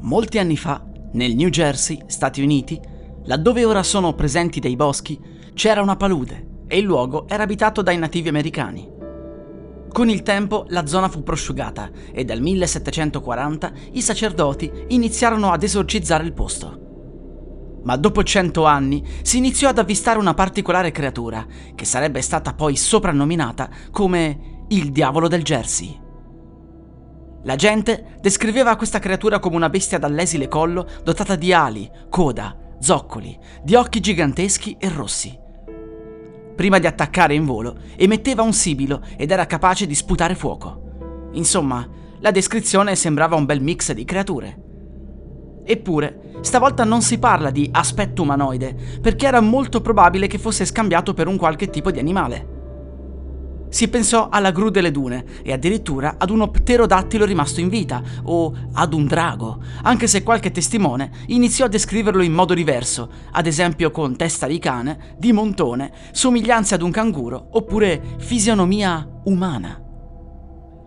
Molti anni fa, nel New Jersey, Stati Uniti, laddove ora sono presenti dei boschi, c'era una palude e il luogo era abitato dai nativi americani. Con il tempo la zona fu prosciugata e dal 1740 i sacerdoti iniziarono ad esorcizzare il posto. Ma dopo cento anni si iniziò ad avvistare una particolare creatura che sarebbe stata poi soprannominata come il diavolo del Jersey. La gente descriveva questa creatura come una bestia dall'esile collo dotata di ali, coda, zoccoli, di occhi giganteschi e rossi. Prima di attaccare in volo, emetteva un sibilo ed era capace di sputare fuoco. Insomma, la descrizione sembrava un bel mix di creature. Eppure, stavolta non si parla di aspetto umanoide, perché era molto probabile che fosse scambiato per un qualche tipo di animale. Si pensò alla gru delle dune e addirittura ad uno pterodattilo rimasto in vita o ad un drago, anche se qualche testimone iniziò a descriverlo in modo diverso, ad esempio con testa di cane, di montone, somiglianze ad un canguro oppure fisionomia umana.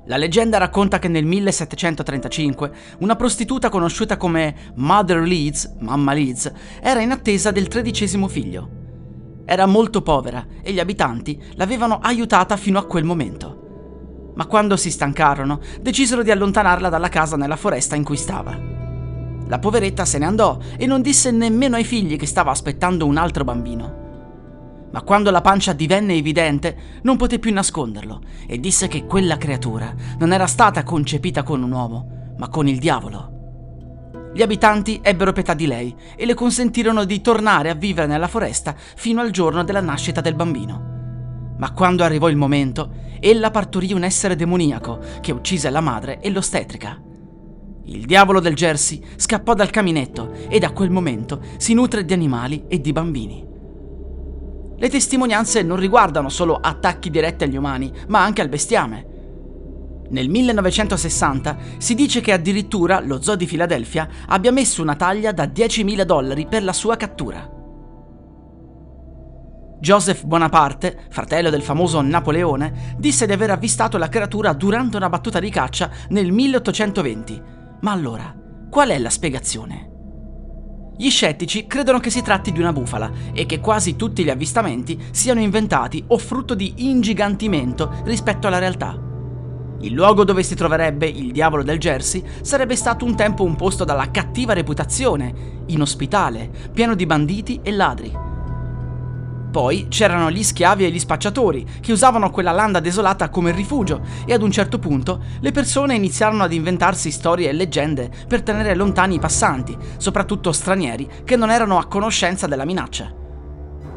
La leggenda racconta che nel 1735 una prostituta conosciuta come Mother Leeds, mamma Leeds, era in attesa del tredicesimo figlio. Era molto povera e gli abitanti l'avevano aiutata fino a quel momento. Ma quando si stancarono, decisero di allontanarla dalla casa nella foresta in cui stava. La poveretta se ne andò e non disse nemmeno ai figli che stava aspettando un altro bambino. Ma quando la pancia divenne evidente, non poté più nasconderlo e disse che quella creatura non era stata concepita con un uomo, ma con il diavolo. Gli abitanti ebbero pietà di lei e le consentirono di tornare a vivere nella foresta fino al giorno della nascita del bambino. Ma quando arrivò il momento, ella partorì un essere demoniaco che uccise la madre e l'ostetrica. Il diavolo del Jersey scappò dal caminetto e da quel momento si nutre di animali e di bambini. Le testimonianze non riguardano solo attacchi diretti agli umani, ma anche al bestiame. Nel 1960 si dice che addirittura lo zoo di Filadelfia abbia messo una taglia da 10.000 dollari per la sua cattura. Joseph Bonaparte, fratello del famoso Napoleone, disse di aver avvistato la creatura durante una battuta di caccia nel 1820. Ma allora, qual è la spiegazione? Gli scettici credono che si tratti di una bufala e che quasi tutti gli avvistamenti siano inventati o frutto di ingigantimento rispetto alla realtà. Il luogo dove si troverebbe il diavolo del Jersey sarebbe stato un tempo un posto dalla cattiva reputazione, inospitale, pieno di banditi e ladri. Poi c'erano gli schiavi e gli spacciatori, che usavano quella landa desolata come rifugio, e ad un certo punto le persone iniziarono ad inventarsi storie e leggende per tenere lontani i passanti, soprattutto stranieri, che non erano a conoscenza della minaccia.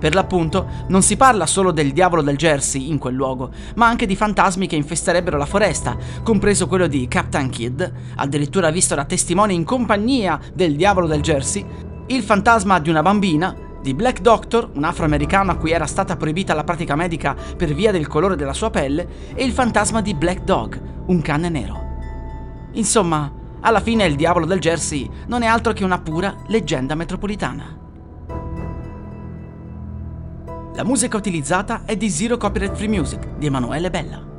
Per l'appunto, non si parla solo del diavolo del Jersey in quel luogo, ma anche di fantasmi che infesterebbero la foresta, compreso quello di Captain Kidd, addirittura visto da testimoni in compagnia del diavolo del Jersey, il fantasma di una bambina, di Black Doctor, un afroamericano a cui era stata proibita la pratica medica per via del colore della sua pelle, e il fantasma di Black Dog, un cane nero. Insomma, alla fine il diavolo del Jersey non è altro che una pura leggenda metropolitana. La musica utilizzata è di Zero Copyright Free Music di Emanuele Bella.